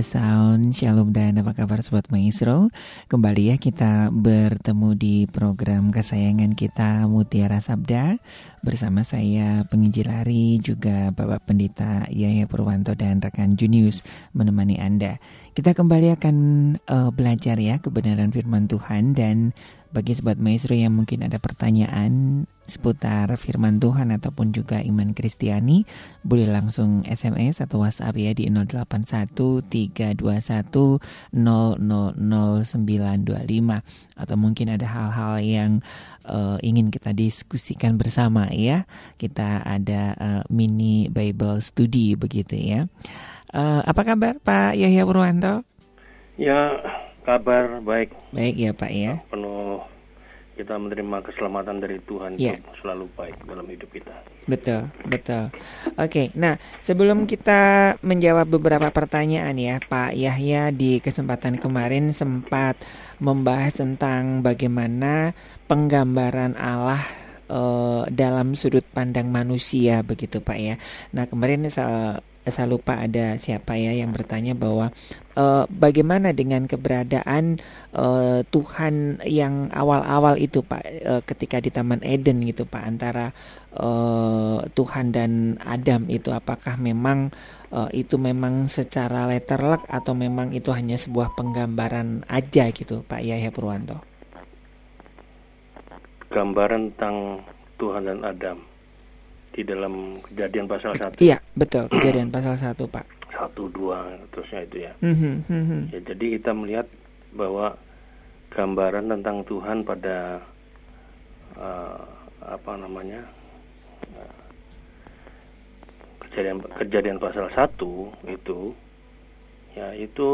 the Sound. Shalom dan apa kabar Sobat Maestro? Kembali ya kita bertemu di program kesayangan kita Mutiara Sabda. Bersama saya penginjil hari juga Bapak Pendeta Yaya Purwanto dan rekan Junius menemani Anda Kita kembali akan eh, belajar ya kebenaran firman Tuhan Dan bagi Sobat Maestro yang mungkin ada pertanyaan seputar firman Tuhan ataupun juga iman Kristiani, boleh langsung SMS atau WhatsApp ya di 081321000925 atau mungkin ada hal-hal yang eh, ingin kita diskusikan bersama ya. Kita ada eh, mini Bible study begitu ya. Eh, apa kabar Pak Yahya Purwanto? Ya, kabar baik. Baik ya Pak ya. Penuh kita menerima keselamatan dari Tuhan Ya. itu selalu baik dalam hidup kita. Betul, betul. Oke, nah sebelum kita menjawab beberapa pertanyaan ya, Pak Yahya di kesempatan kemarin sempat membahas tentang bagaimana penggambaran Allah eh, dalam sudut pandang manusia begitu Pak ya. Nah kemarin saya, saya lupa ada siapa ya yang bertanya bahwa eh, bagaimana dengan keberadaan eh, Tuhan yang awal-awal itu Pak eh, ketika di Taman Eden gitu Pak antara eh, Tuhan dan Adam itu apakah memang eh, itu memang secara letterlek atau memang itu hanya sebuah penggambaran aja gitu Pak Yahya Purwanto? Gambaran tentang Tuhan dan Adam di dalam kejadian pasal 1, Iya betul kejadian pasal 1 Pak. 1 2 terusnya itu ya. Mhm, mhm. ya. Jadi kita melihat bahwa gambaran tentang Tuhan pada uh, apa namanya uh, kejadian kejadian pasal 1 itu ya itu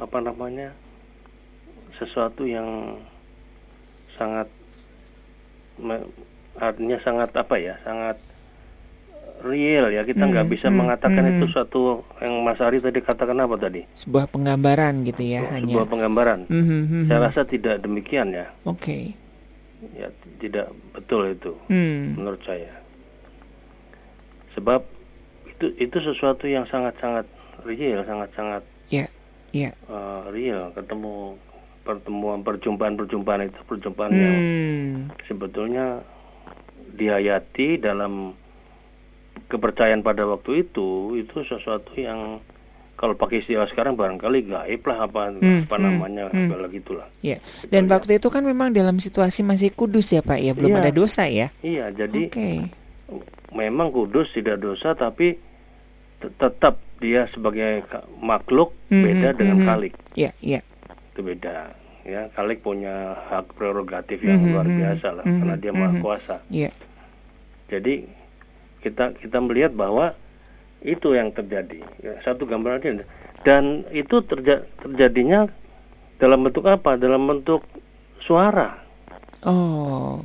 apa namanya sesuatu yang sangat artinya sangat apa ya sangat real ya kita nggak Hmm, bisa hmm, mengatakan hmm. itu suatu yang Mas Ari tadi katakan apa tadi Sebuah penggambaran gitu ya hanya. sebuah penggambaran Mhm, mhm. saya rasa tidak demikian ya Oke. ya tidak betul itu Hmm. menurut saya sebab itu itu sesuatu yang sangat-sangat real sangat-sangat Ya. Ya. eh, real ketemu pertemuan perjumpaan-perjumpaan itu perjumpaan yang Hmm. sebetulnya dihayati dalam kepercayaan pada waktu itu itu sesuatu yang kalau pakai istilah sekarang barangkali gaib lah apa Hmm, apa hmm, namanya hmm. apalah gitulah Ya. Dan waktu itu kan memang dalam situasi masih kudus ya Pak ya, belum Iya. ada dosa ya. iya jadi Oke. memang kudus tidak dosa tapi te- tetap dia sebagai makhluk Mhm, beda dengan mhm. kalik Ya, ya. itu beda ya kalik punya hak prerogatif yang Mhm, luar mhm, biasa lah mhm, karena dia maha mhm. kuasa Ya. jadi kita kita melihat bahwa itu yang terjadi ya, satu gambaran dan itu terja- terjadinya dalam bentuk apa dalam bentuk suara Oh.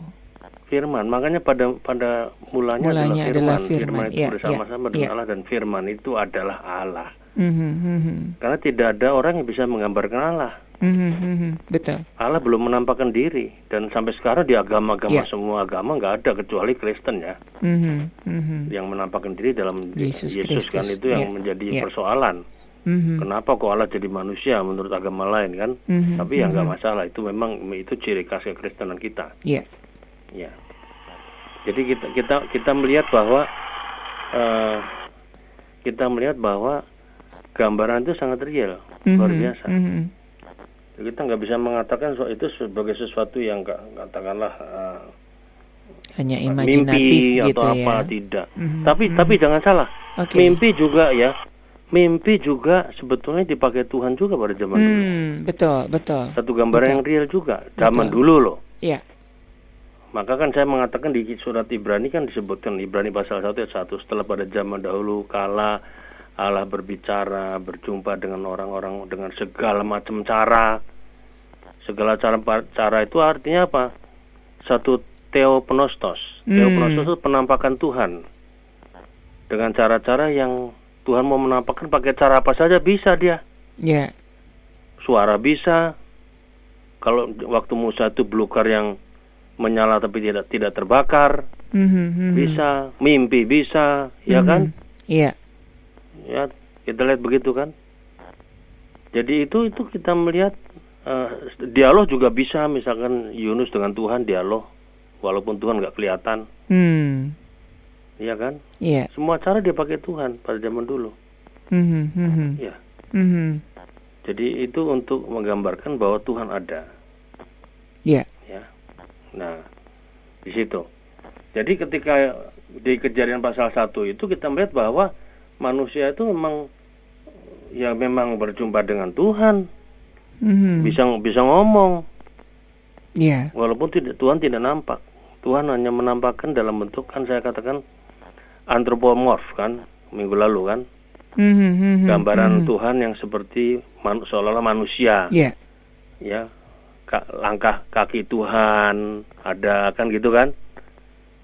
firman makanya pada pada mulanya, Mulanya adalah adalah firman firman. itu Ya, bersama-sama ya, dengan ya. Allah dan firman itu adalah Allah Mhm, mhm. karena tidak ada orang yang bisa menggambarkan Allah Mhm, mhm. Betul. Allah belum menampakkan diri dan sampai sekarang di agama-agama Ya. semua agama nggak ada kecuali Kristen ya Mhm, mhm. yang menampakkan diri dalam Yesus kan Kristus. itu yang Ya, menjadi ya. persoalan Mhm. kenapa kok Allah jadi manusia menurut agama lain kan Mhm, tapi ya nggak mhm. masalah itu memang itu ciri khas kekristenan kita Ya. ya jadi kita kita kita melihat bahwa eh, kita melihat bahwa gambaran itu sangat real luar Mhm, biasa mhm. Kita nggak bisa mengatakan so- itu sebagai sesuatu yang ka- katakanlah eh, Hanya imajinatif mimpi gitu atau ya. apa tidak Mhm, tapi mhm. tapi jangan salah Oke. mimpi juga ya mimpi juga sebetulnya dipakai Tuhan juga pada zaman dulu Hmm, betul, betul. satu gambaran Betul. yang real juga zaman Betul. dulu loh Ya. maka kan saya mengatakan di surat Ibrani kan disebutkan Ibrani pasal 1 ayat 1 setelah pada zaman dahulu kala Allah berbicara berjumpa dengan orang-orang dengan segala macam cara segala cara cara itu artinya apa satu teopenostos Hmm. teopenostos itu penampakan Tuhan dengan cara-cara yang Tuhan mau menampakkan pakai cara apa saja bisa dia Ya. suara bisa kalau waktu Musa itu belukar yang menyala tapi tidak tidak terbakar Mhm, mhm. bisa mimpi bisa ya Mhm. kan Iya. Ya kita lihat begitu kan jadi itu itu kita melihat eh, dialog juga bisa misalkan Yunus dengan Tuhan dialog walaupun Tuhan nggak kelihatan Hmm. ya kan Iya. semua cara dia pakai Tuhan pada zaman dulu Mhm, mhm. ya Mhm. jadi itu untuk menggambarkan bahwa Tuhan ada Iya. ya. Nah, di situ. Jadi ketika di kejadian pasal 1 itu kita melihat bahwa manusia itu memang ya memang berjumpa dengan Tuhan, Mhm. bisa bisa ngomong Iya. walaupun tidak Tuhan tidak nampak. Tuhan hanya menampakkan dalam bentuk kan saya katakan antropomorf kan minggu lalu kan Mhm, mhm. gambaran Mhm. Tuhan yang seperti man, seolah-olah manusia Iya. ya Ka- langkah kaki Tuhan ada kan gitu kan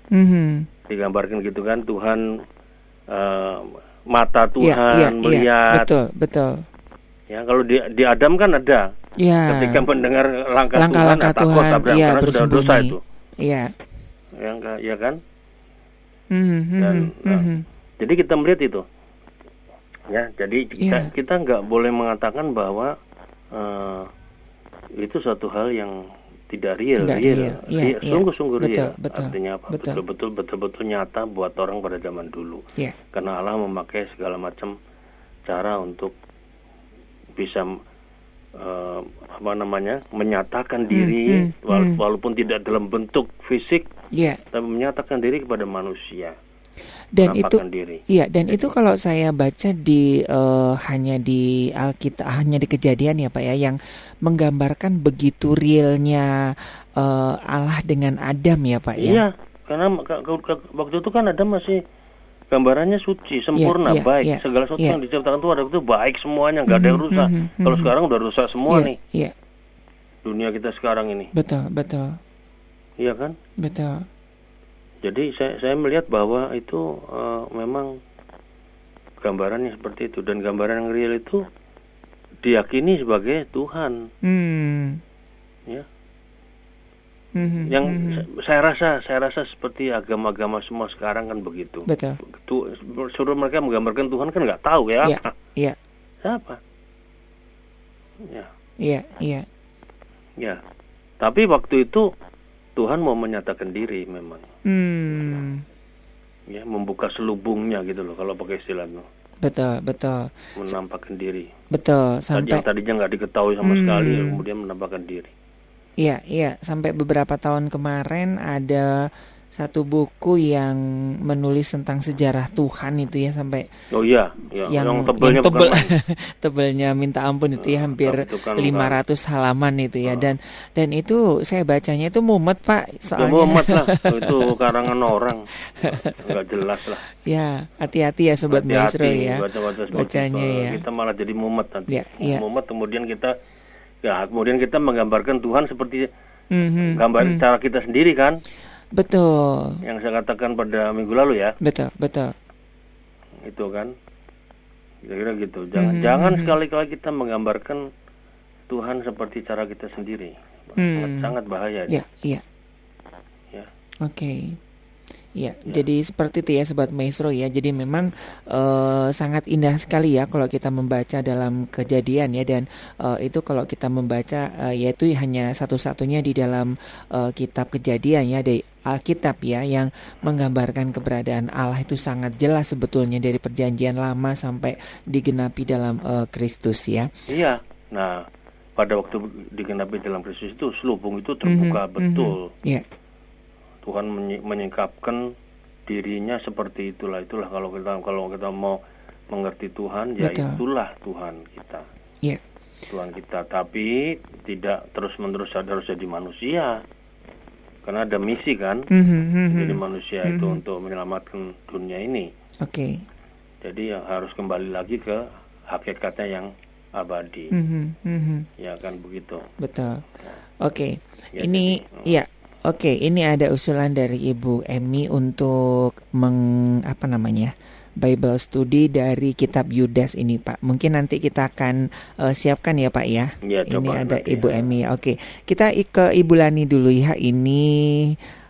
Mhm. digambarkan gitu kan Tuhan eh, mata Iya, Tuhan iya, iya. melihat Betul, betul. ya kalau di di Adam kan ada Iya. ketika mendengar langkah, Tuhan Langkah-langkah ah, takut Tuhan, iya, karena sudah dosa itu Iya. ya enggak ya kan Mhm, Dan, mhm, nah, mhm. jadi kita melihat itu ya jadi kita Iya. kita nggak boleh mengatakan bahwa eh, itu suatu hal yang tidak real, Tidak real, real. Iya, Real, iya. sungguh-sungguh Betul, real. betul, Artinya apa? betul. Betul-betul betul-betul nyata buat orang pada zaman dulu. Iya. Karena Allah memakai segala macam cara untuk bisa eh, apa namanya menyatakan diri hmm, wala- hmm. walaupun tidak dalam bentuk fisik, Iya. tapi menyatakan diri kepada manusia. Dan itu diri. Iya, dan itu kalau saya baca di eh, hanya di Alkitab, hanya di Kejadian ya Pak ya, yang menggambarkan begitu realnya eh, Allah dengan Adam ya Pak ya. Iya, karena waktu itu kan ada masih gambarannya suci, sempurna, iya, baik. iya, Segala sesuatu iya. yang diciptakan Tuhan itu baik semuanya, nggak ada yang Mhm, rusak. mhm, Kalau mhm. sekarang udah rusak semua Iya, nih Iya, dunia kita sekarang ini, betul, betul, iya kan? betul. Jadi saya saya melihat bahwa itu eh, memang gambarannya seperti itu dan gambaran yang real itu diyakini sebagai Tuhan, Hmm. ya. Mhm, Yang mhm. sa- saya rasa saya rasa seperti agama-agama semua sekarang kan begitu. betul. Tu- suruh mereka menggambarkan Tuhan kan nggak tahu ya. Iya, iya, Siapa? Ya, iya, iya. ya. Tapi waktu itu Tuhan mau menyatakan diri memang, Hmm. ya, membuka selubungnya gitu loh kalau pakai istilah itu, Betul, betul, menampakkan diri. betul. Tadi Sampai yang tadinya nggak diketahui sama Hmm. sekali, kemudian menampakkan diri. Iya, iya, sampai beberapa tahun kemarin ada satu buku yang menulis tentang sejarah Tuhan itu ya sampai Oh iya, ya, yang, yang, tebelnya yang tebel tebelnya minta ampun itu ya Nah, hampir kan 500 halaman itu ya Ah. dan dan itu saya bacanya itu mumet Pak Ya soalnya Muhammad lah, itu karangan orang, nggak jelas lah. ya hati-hati ya sobat maestro Hati-hati ya baca-baca seperti bacanya itu. ya Kita malah jadi mumet nanti. Ya, ya. Mumet kemudian kita ya kemudian kita menggambarkan Tuhan seperti Mhm, gambar mhm. cara kita sendiri kan betul. Yang saya katakan pada minggu lalu ya. Betul betul. Itu kan. Kira-kira gitu. Jangan Mhm, jangan sekali-kali kita menggambarkan Tuhan seperti cara kita sendiri. Sangat Hmm. sangat bahaya ya iya Ya. oke. Ya, jadi seperti itu ya Sobat Maestro ya. Jadi memang eh, sangat indah sekali ya kalau kita membaca dalam kejadian ya. Dan eh, itu kalau kita membaca eh, yaitu hanya satu-satunya di dalam kitab kejadian ya dari Alkitab ya yang menggambarkan keberadaan Allah itu sangat jelas sebetulnya dari perjanjian lama sampai digenapi dalam eh, Kristus ya. iya nah pada waktu digenapi dalam Kristus itu selubung itu terbuka Mhm, betul mhm. Iya. Tuhan menyi- menyingkapkan dirinya seperti itulah itulah kalau kita kalau kita mau mengerti Tuhan ya Betul. itulah Tuhan kita Iya. Tuhan kita tapi tidak terus menerus harus jadi manusia karena ada misi kan Mhm, mhm. jadi manusia itu Mhm. untuk menyelamatkan dunia ini Oke. jadi yang harus kembali lagi ke hakikatnya yang abadi Mhm, mhm. ya kan begitu Betul. Oke. Ya, ini jadi, ya. Oke, ini ada usulan dari Ibu Emi untuk meng apa namanya? Bible study dari kitab Yudas ini, Pak. Mungkin nanti kita akan eh, siapkan ya, Pak ya. Ya, ini ada nanti, Ibu ya. Emi. Oke. Kita ke Ibu Lani dulu ya. Ini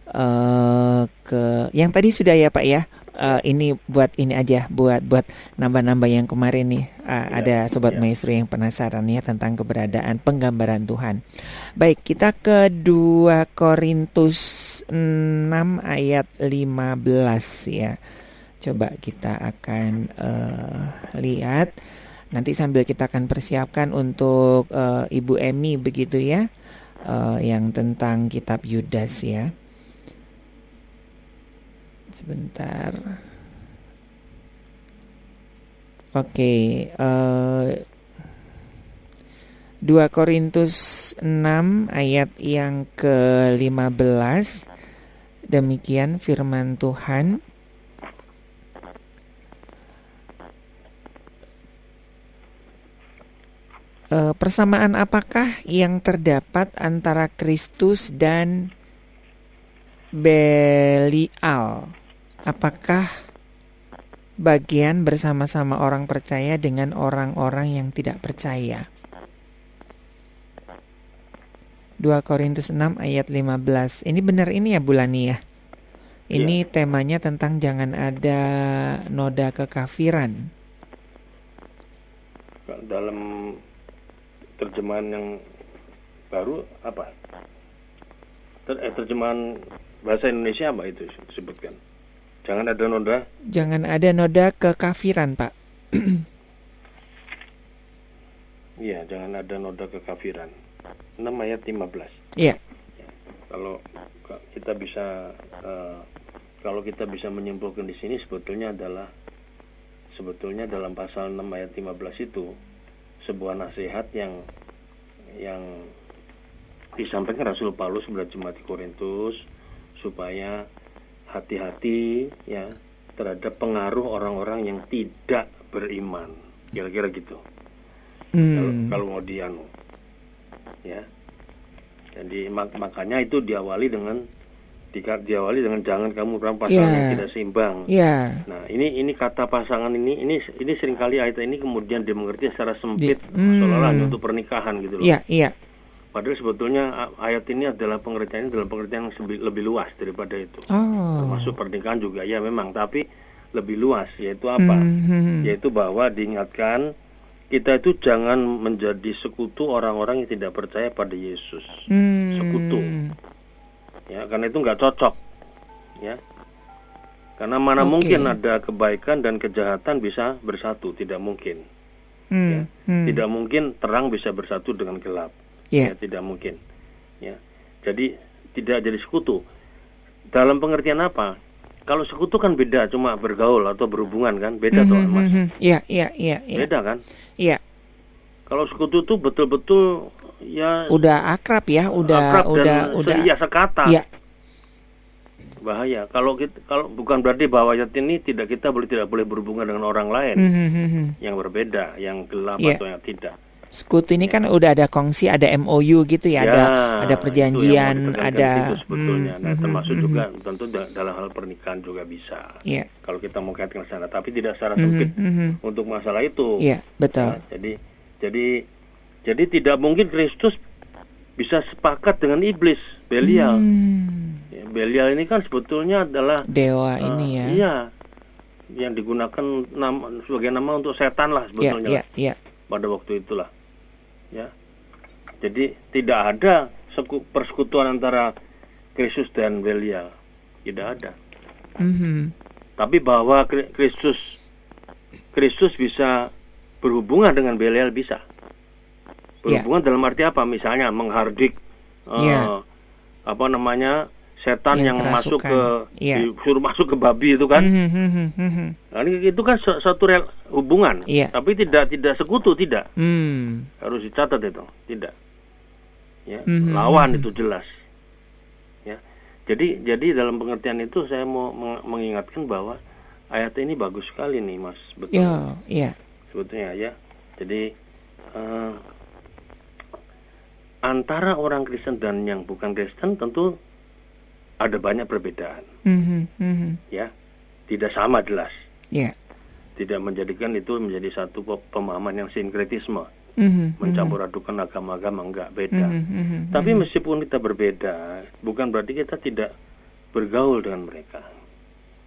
eh ke yang tadi sudah ya, Pak ya. Eh, ini buat ini aja, buat buat nambah-nambah yang kemarin nih. Ah, Ya, ada sobat ya. maestro yang penasaran ya tentang keberadaan penggambaran Tuhan. Baik, kita ke 2 Korintus 6 ayat 15 ya. Coba kita akan eh, lihat. Nanti sambil kita akan persiapkan untuk eh, Ibu Emi begitu ya. eh, yang tentang kitab Yudas ya. Sebentar. Oke, eh 2 Korintus 6 ayat yang ke-15 Demikian firman Tuhan Eh, Persamaan apakah yang terdapat antara Kristus dan Belial? Apakah bagian bersama-sama orang percaya dengan orang-orang yang tidak percaya? 2 Korintus 6 ayat 15. Ini benar ini ya Bulani ya. Ini temanya tentang jangan ada noda kekafiran. dalam terjemahan yang baru apa? Ter- eh, terjemahan bahasa Indonesia apa itu disebutkan? Jangan ada noda. Jangan ada noda kekafiran, Pak. iya jangan ada noda kekafiran. 6 ayat 15 Iya. kalau ka- kita bisa eh, kalau kita bisa menyimpulkan di sini sebetulnya adalah sebetulnya dalam pasal 6 ayat 15 itu sebuah nasihat yang yang disampaikan Rasul Paulus kepada jemaat di Korintus supaya hati-hati ya terhadap pengaruh orang-orang yang tidak beriman. Kira-kira gitu. Kalau, Hmm. kalau mau dianu ya. Jadi mak- makanya itu diawali dengan dika- diawali dengan jangan kamu dalam pasal Ya. yang tidak seimbang Ya. nah ini ini kata pasangan ini ini ini sering kali ayat ini kemudian dimengerti secara sempit Di- hmm. seolah-olah hanya untuk pernikahan gitu loh Iya, iya. padahal sebetulnya ayat ini adalah pengertiannya dalam pengertian yang sebi- lebih luas daripada itu Oh. termasuk pernikahan juga ya memang tapi lebih luas yaitu apa Hmm. yaitu bahwa diingatkan kita itu jangan menjadi sekutu orang-orang yang tidak percaya pada Yesus Hmm. sekutu. Ya karena itu nggak cocok ya karena mana Oke. mungkin ada kebaikan dan kejahatan bisa bersatu tidak mungkin Hmm. Hmm. tidak mungkin terang bisa bersatu dengan gelap Ya. ya tidak mungkin ya jadi tidak jadi sekutu dalam pengertian apa kalau sekutu kan beda cuma bergaul atau berhubungan kan beda tuh Hmm, mas hmm, hmm. Iya, iya, iya, beda kan Iya. kalau sekutu tuh betul-betul ya Udah akrab ya, udah akrab udah dan udah. seia sekata Iya. bahaya kalau kita kalau bukan berarti bahwa ayat ini tidak kita boleh tidak boleh berhubungan dengan orang lain Hmm, hmm, hmm, hmm. yang berbeda yang gelap Iya. atau yang tidak Sekutu ini kan udah ada kongsi, ada MOU gitu ya, ada ada yang perjanjian, ada itu sebetulnya Hmm, nah termasuk juga tentu da- dalam hal pernikahan juga bisa Iya. kalau kita mau kaitkan sana tapi tidak secara sempit hmm, hmm. untuk masalah itu Iya, betul. Nah, jadi jadi jadi tidak mungkin Kristus bisa sepakat dengan iblis Belial Hmm. Ya, Belial ini kan sebetulnya adalah Dewa eh, ini ya. iya yang digunakan nama, sebagai nama untuk setan lah sebetulnya iya, iya. pada waktu itulah ya jadi tidak ada seku- persekutuan antara Kristus dan Belial tidak ada Mhm. tapi bahwa Kri- Kristus Kristus bisa berhubungan dengan Belial bisa berhubungan dalam arti apa misalnya menghardik eh, Iya. apa namanya setan Yang yang, masuk ke. Iya. disuruh masuk ke babi itu kan mhm, mhm. Nah, ini itu kan suatu rel hubungan Iya. tapi tidak tidak sekutu tidak Hmm. harus dicatat itu tidak ya Mhm, lawan mhm. itu jelas ya jadi jadi dalam pengertian itu saya mau meng- mengingatkan bahwa ayat ini bagus sekali nih mas betul Ya, iya. sebetulnya ya jadi eh, antara orang Kristen dan yang bukan Kristen tentu ada banyak perbedaan Mhm, mhm. ya tidak sama jelas Ya. tidak menjadikan itu menjadi satu pe- pemahaman yang sinkretisme Mhm, mencampur adukan agama-agama enggak beda mhm, mhm, tapi mhm. meskipun kita berbeda bukan berarti kita tidak bergaul dengan mereka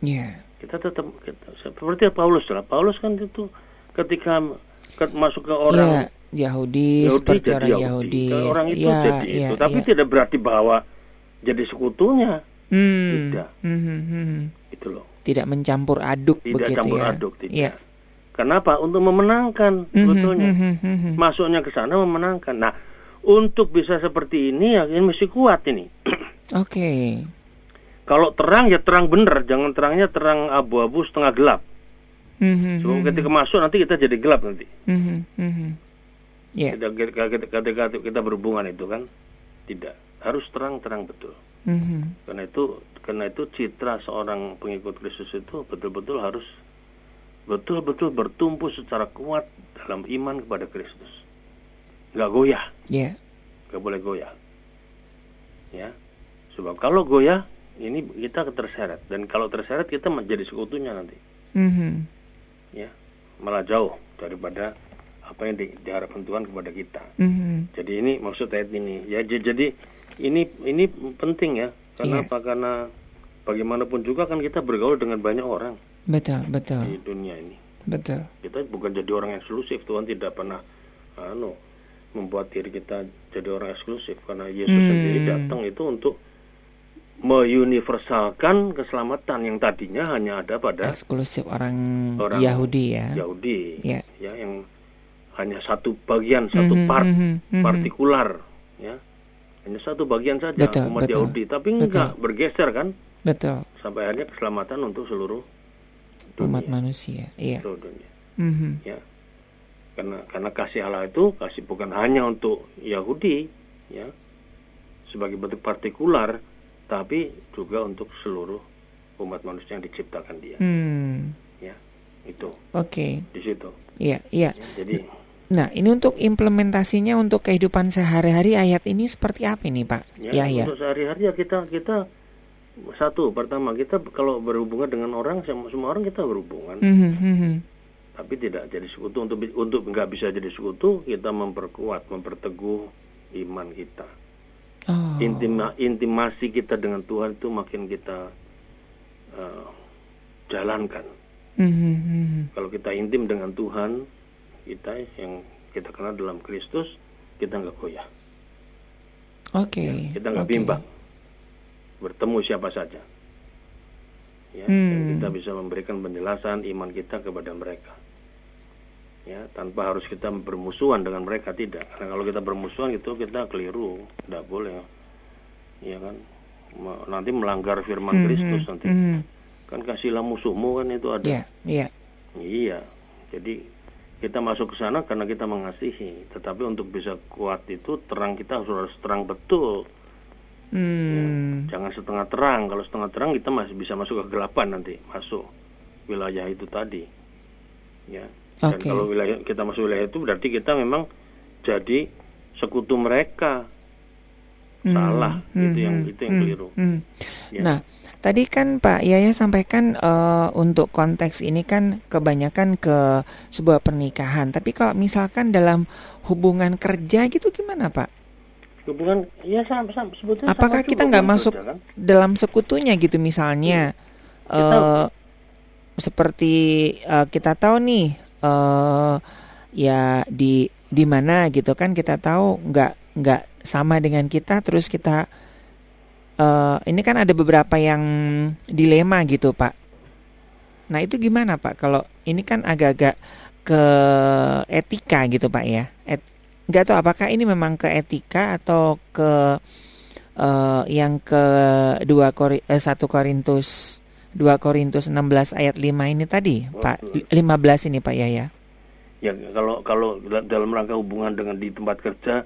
Ya. kita tetap kita, seperti Paulus lah Paulus kan itu ketika ke- masuk ke orang Ya, Yahudi, Yahudi seperti jadi orang Yahudi, Yahudi. Orang itu ya, jadi ya, itu tapi ya. tidak berarti bahwa jadi sekutunya Hmm, Tidak. mhm, mhm. itu loh Tidak mencampur aduk tidak begitu campur ya. aduk tidak Ya. kenapa untuk memenangkan Mhm, sebetulnya mhm, mhm. masuknya ke sana memenangkan nah untuk bisa seperti ini ya ini mesti kuat ini Oke. kalau terang ya terang bener jangan terangnya terang abu-abu setengah gelap Mhm, Sebab mhm. ketika masuk nanti kita jadi gelap nanti mhm. Ya. Ketika, ketika, ketika, ketika kita berhubungan itu kan? Tidak. Harus terang-terang betul. Mhm. karena itu karena itu citra seorang pengikut Kristus itu betul-betul harus betul-betul bertumpu secara kuat dalam iman kepada Kristus. Nggak goyah. Ya. nggak boleh goyah. Ya. Sebab kalau goyah ini kita terseret. Dan kalau terseret kita menjadi sekutunya nanti. Mhm. ya. Malah jauh daripada apa yang di- diharapkan Tuhan kepada kita Mhm. jadi ini maksud ayat ini ya jadi ini ini penting ya karena Iya. apa karena bagaimanapun juga kan kita bergaul dengan banyak orang Betul, betul, di dunia ini betul. kita bukan jadi orang eksklusif Tuhan tidak pernah anu membuat diri kita jadi orang eksklusif karena Yesus Hmm. sendiri datang itu untuk meuniversalkan keselamatan yang tadinya hanya ada pada Eksklusif orang, Orang Yahudi ya. Yahudi Ya. ya yang hanya satu bagian satu Mhm, part mhm, mhm. partikular ya hanya satu bagian saja Betul, umat betul. Yahudi tapi Betul. enggak bergeser kan Betul. Sampai akhirnya keselamatan untuk seluruh dunia. Umat manusia. Iya. Seluruh dunia. Mhm. Ya. Karena karena kasih Allah itu kasih bukan hanya untuk Yahudi, ya, sebagai bentuk partikular, tapi juga untuk seluruh umat manusia yang diciptakan Dia. Hmm. Ya, itu Oke. di situ. Iya, iya. Ya, jadi Nah, ini untuk implementasinya untuk kehidupan sehari-hari ayat ini seperti apa ini, Pak? ya, Ya, ya. untuk sehari-hari ya kita kita satu pertama kita kalau berhubungan dengan orang sama semua orang kita berhubungan, Mhm, mhm. tapi tidak jadi sekutu untuk untuk nggak bisa jadi sekutu kita memperkuat memperteguh iman kita. Oh. Intima, intimasi kita dengan Tuhan itu makin kita eh, jalankan. Mhm, mhm. Kalau kita intim dengan Tuhan, kita yang kita kenal dalam Kristus, kita nggak goyah, Oke. Ya, kita nggak oke. bimbang, bertemu siapa saja. Ya, dan Hmm. kita bisa memberikan penjelasan iman kita kepada mereka. Ya, tanpa harus kita bermusuhan dengan mereka tidak. Karena kalau kita bermusuhan itu kita keliru, tidak boleh. Ya kan, nanti melanggar firman Mhm, Kristus nanti. mhm. Kan kasihlah musuhmu kan itu ada. Iya, iya. Iya, jadi kita masuk ke sana karena kita mengasihi. Tetapi untuk bisa kuat itu terang kita harus terang betul. Hmm. Jangan setengah terang. Kalau setengah terang kita masih bisa masuk kegelapan nanti, masuk wilayah itu tadi. Ya. Dan kalau wilayah kita masuk wilayah itu berarti kita memang jadi sekutu mereka. Hmm, Salah, itu yang hmm, itu yang hmm, keliru. hmm. Ya. Nah, tadi kan Pak Yaya sampaikan eh, untuk konteks ini kan kebanyakan ke sebuah pernikahan. Tapi kalau misalkan dalam hubungan kerja gitu gimana Pak? Hubungan ya sama, sama sebetulnya Apakah sama kita nggak masuk kerja, kan? dalam sekutunya gitu misalnya? Kita- eh, seperti eh, kita tahu nih eh ya di di mana gitu kan kita tahu nggak nggak sama dengan kita terus kita eh ini kan ada beberapa yang dilema gitu Pak. Nah itu gimana Pak kalau ini kan agak-agak ke etika gitu Pak ya? Et, nggak tahu apakah ini memang ke etika atau ke eh, yang ke 2 Kori, eh, 1 Korintus 2 Korintus 16 ayat 5 ini tadi, Pak. 15 ini Pak Yaya. Ya kalau kalau dal- dalam rangka hubungan dengan di tempat kerja,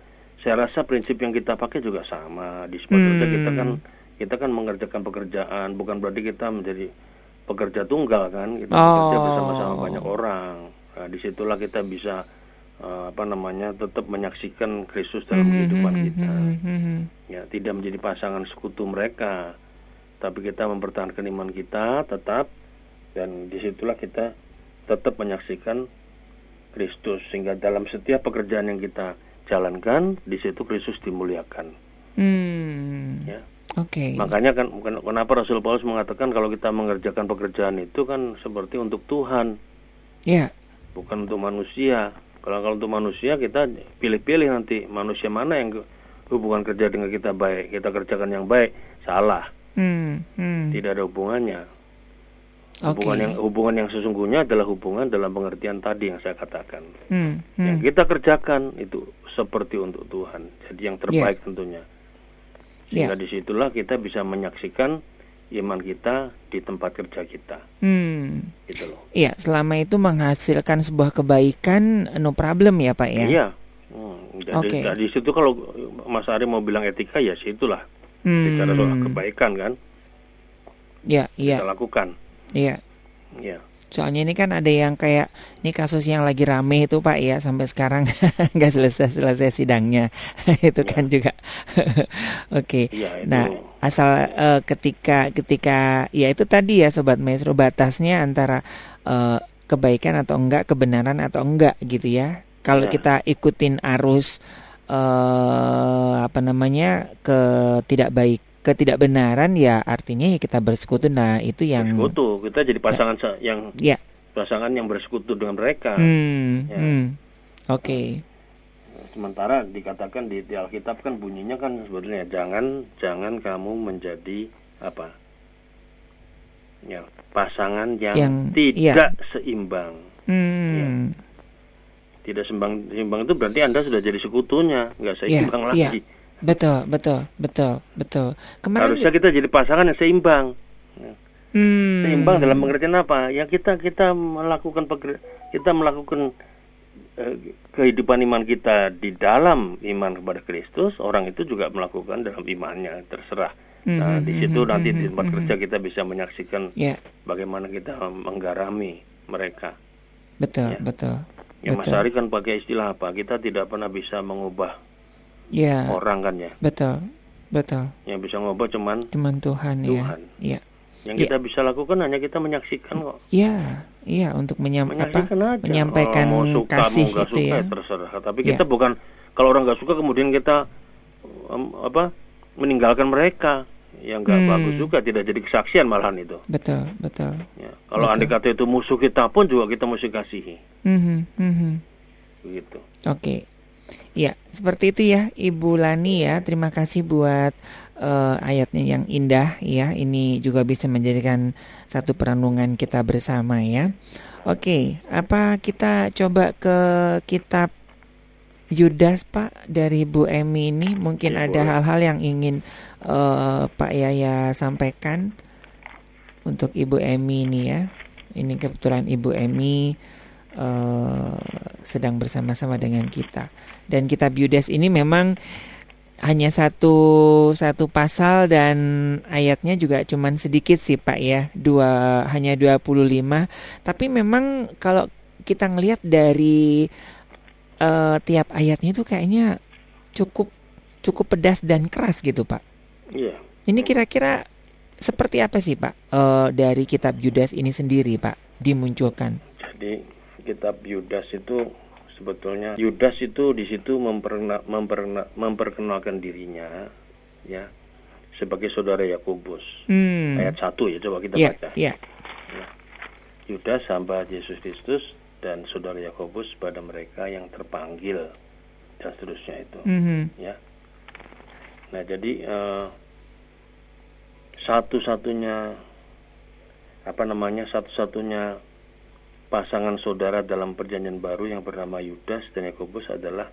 saya rasa prinsip yang kita pakai juga sama di tempat Hmm. kerja kita kan kita kan mengerjakan pekerjaan, bukan berarti kita menjadi pekerja tunggal kan, kita bekerja Oh. bersama-sama banyak orang. Nah, di situlah kita bisa eh, apa namanya tetap menyaksikan Kristus dalam kehidupan kita. Hmm. Ya tidak menjadi pasangan sekutu mereka, tapi kita mempertahankan iman kita tetap dan di situlah kita tetap menyaksikan Kristus sehingga dalam setiap pekerjaan yang kita jalankan di situ Kristus dimuliakan Hmm. ya Oke. makanya kan ken- kenapa Rasul Paulus mengatakan kalau kita mengerjakan pekerjaan itu kan seperti untuk Tuhan Ya. bukan untuk manusia kalau kalau untuk manusia kita pilih-pilih nanti manusia mana yang hubungan kerja dengan kita baik kita kerjakan yang baik salah Hmm. Hmm. tidak ada hubungannya Oke. hubungan yang hubungan yang sesungguhnya adalah hubungan dalam pengertian tadi yang saya katakan Hmm. yang Hmm. kita kerjakan itu seperti untuk Tuhan. Jadi yang terbaik tentunya. Sehingga Ya. di situlah kita bisa menyaksikan iman kita di tempat kerja kita. Hmm. Gitu loh. Iya, selama itu menghasilkan sebuah kebaikan no problem ya, Pak ya. Iya. Hmm, jadi Oke. nah, di situ kalau Mas Ari mau bilang etika ya situlah. Bicara soal Hmm. kebaikan kan Iya, iya, kita lakukan. iya. Iya. Soalnya ini kan ada yang kayak ini kasus yang lagi rame itu Pak ya sampai sekarang nggak selesai selesai sidangnya itu Ya. kan juga oke. Iya, itu. Nah asal eh, ketika ketika ya itu tadi ya sobat maestro batasnya antara eh, kebaikan atau enggak kebenaran atau enggak gitu ya. Kalau Ya. kita ikutin arus eh apa namanya ke tidak baik ketidakbenaran ya artinya ya kita bersekutu nah itu yang Bersekutu. Kita jadi pasangan se- yang ya pasangan yang bersekutu dengan mereka. Hmm, Ya. hmm. Oke. Sementara dikatakan di, di Alkitab kan bunyinya kan sebetulnya jangan jangan kamu menjadi apa? Ya, pasangan yang, Yang- tidak seimbang. Hmm. Tidak seimbang seimbang itu berarti Anda sudah jadi sekutunya, nggak Iya, seimbang iya. lagi. Betul, betul, betul, betul. Kemarin Harusnya kita jadi pasangan yang seimbang. Hmm. Seimbang dalam pengertian apa? Ya kita kita melakukan peker- kita melakukan eh, kehidupan iman kita di dalam iman kepada Kristus, orang itu juga melakukan dalam imannya, terserah. Nah, Mhm, di situ mhm, nanti di tempat kerja kita bisa menyaksikan Ya, bagaimana kita menggarami mereka. betul, Ya. betul. Ya Mas betul. Ari kan pakai istilah apa? Kita tidak pernah bisa mengubah Ya, orang kan ya. betul. Betul. Yang bisa mengubah cuman Cuman Tuhan, Tuhan. ya. Ya. yang Ya. kita bisa lakukan hanya kita menyaksikan kok. Ya, iya untuk menyam apa? Aja. menyampaikan mau suka, kasih mau itu suka, ya. terserah. Tapi Ya. kita bukan kalau orang nggak suka kemudian kita em, apa meninggalkan mereka yang nggak Hmm. bagus juga tidak jadi kesaksian malahan itu. Betul, betul. Ya. Kalau andai kata itu musuh kita pun juga kita mesti kasihi Mhm, mhm. begitu. Oke. Ya, seperti itu ya Ibu Lani ya. Terima kasih buat eh, ayatnya yang indah ya. Ini juga bisa menjadikan satu perenungan kita bersama ya. Oke, apa kita coba ke kitab Yudas Pak dari Bu Emi ini mungkin Ya, ada hal-hal yang ingin eh, Pak Yaya sampaikan untuk Ibu Emi ini ya. Ini kebetulan Ibu Emi eh, sedang bersama-sama dengan kita. Dan kitab Yudas ini memang hanya satu satu pasal dan ayatnya juga cuman sedikit sih Pak ya. Dua hanya 25. Tapi memang kalau kita ngelihat dari eh, tiap ayatnya itu kayaknya cukup cukup pedas dan keras gitu Pak. Iya. Ini kira-kira seperti apa sih Pak eh, dari kitab Yudas ini sendiri Pak dimunculkan? Jadi kitab Yudas itu sebetulnya Yudas itu di situ memperna, memperna- memperkenalkan dirinya ya sebagai saudara Yakobus. Hmm. Ayat 1 ya coba kita Ya, baca. ya. Yudas hamba Yesus Kristus dan saudara Yakobus pada mereka yang terpanggil dan seterusnya itu Mhm. ya. Nah, jadi eh, satu-satunya apa namanya satu-satunya pasangan saudara dalam perjanjian baru yang bernama Yudas dan Yakobus adalah